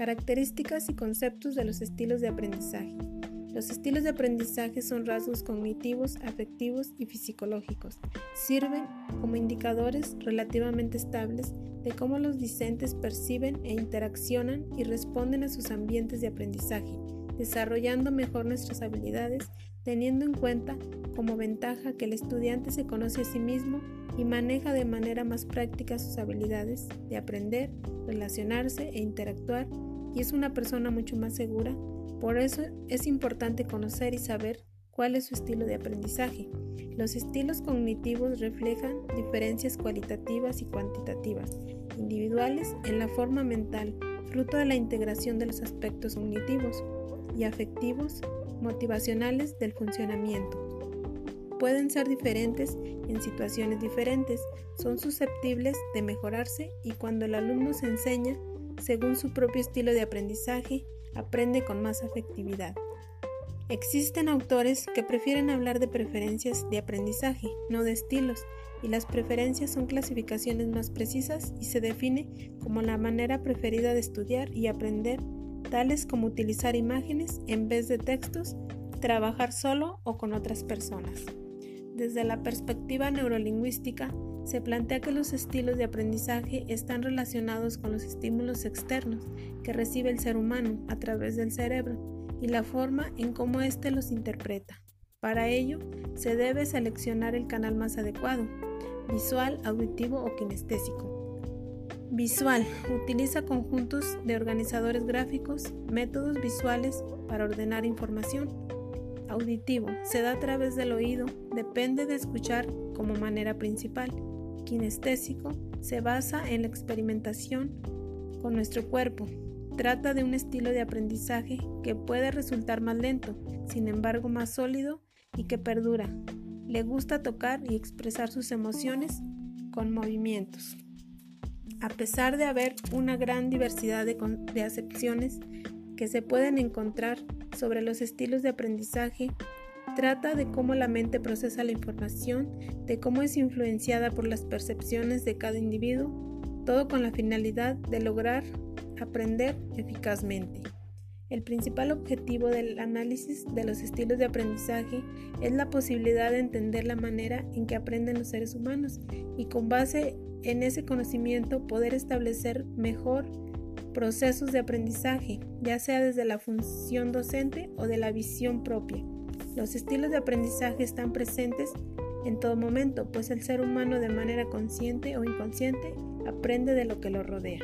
Características y conceptos de los estilos de aprendizaje. Los estilos de aprendizaje son rasgos cognitivos, afectivos y psicológicos. Sirven como indicadores relativamente estables de cómo los discentes perciben e interaccionan y responden a sus ambientes de aprendizaje, desarrollando mejor nuestras habilidades, teniendo en cuenta como ventaja que el estudiante se conoce a sí mismo y maneja de manera más práctica sus habilidades de aprender, relacionarse e interactuar y es una persona mucho más segura. Por eso es importante conocer y saber cuál es su estilo de aprendizaje. Los estilos cognitivos reflejan diferencias cualitativas y cuantitativas, individuales en la forma mental, fruto de la integración de los aspectos cognitivos y afectivos, motivacionales del funcionamiento. Pueden ser diferentes en situaciones diferentes, son susceptibles de mejorarse y cuando el alumno se enseña, según su propio estilo de aprendizaje, aprende con más afectividad. Existen autores que prefieren hablar de preferencias de aprendizaje, no de estilos, y las preferencias son clasificaciones más precisas y se define como la manera preferida de estudiar y aprender, tales como utilizar imágenes en vez de textos, trabajar solo o con otras personas. Desde la perspectiva neurolingüística, se plantea que los estilos de aprendizaje están relacionados con los estímulos externos que recibe el ser humano a través del cerebro y la forma en cómo éste los interpreta. Para ello, se debe seleccionar el canal más adecuado, visual, auditivo o kinestésico. Visual. Utiliza conjuntos de organizadores gráficos, métodos visuales para ordenar información. Auditivo. Se da a través del oído, depende de escuchar como manera principal kinestésico se basa en la experimentación con nuestro cuerpo. Trata de un estilo de aprendizaje que puede resultar más lento, sin embargo más sólido y que perdura. Le gusta tocar y expresar sus emociones con movimientos. A pesar de haber una gran diversidad de, de acepciones que se pueden encontrar sobre los estilos de aprendizaje, Trata de cómo la mente procesa la información, de cómo es influenciada por las percepciones de cada individuo, todo con la finalidad de lograr aprender eficazmente. El principal objetivo del análisis de los estilos de aprendizaje es la posibilidad de entender la manera en que aprenden los seres humanos y con base en ese conocimiento poder establecer mejor procesos de aprendizaje, ya sea desde la función docente o de la visión propia. Los estilos de aprendizaje están presentes en todo momento, pues el ser humano de manera consciente o inconsciente aprende de lo que lo rodea.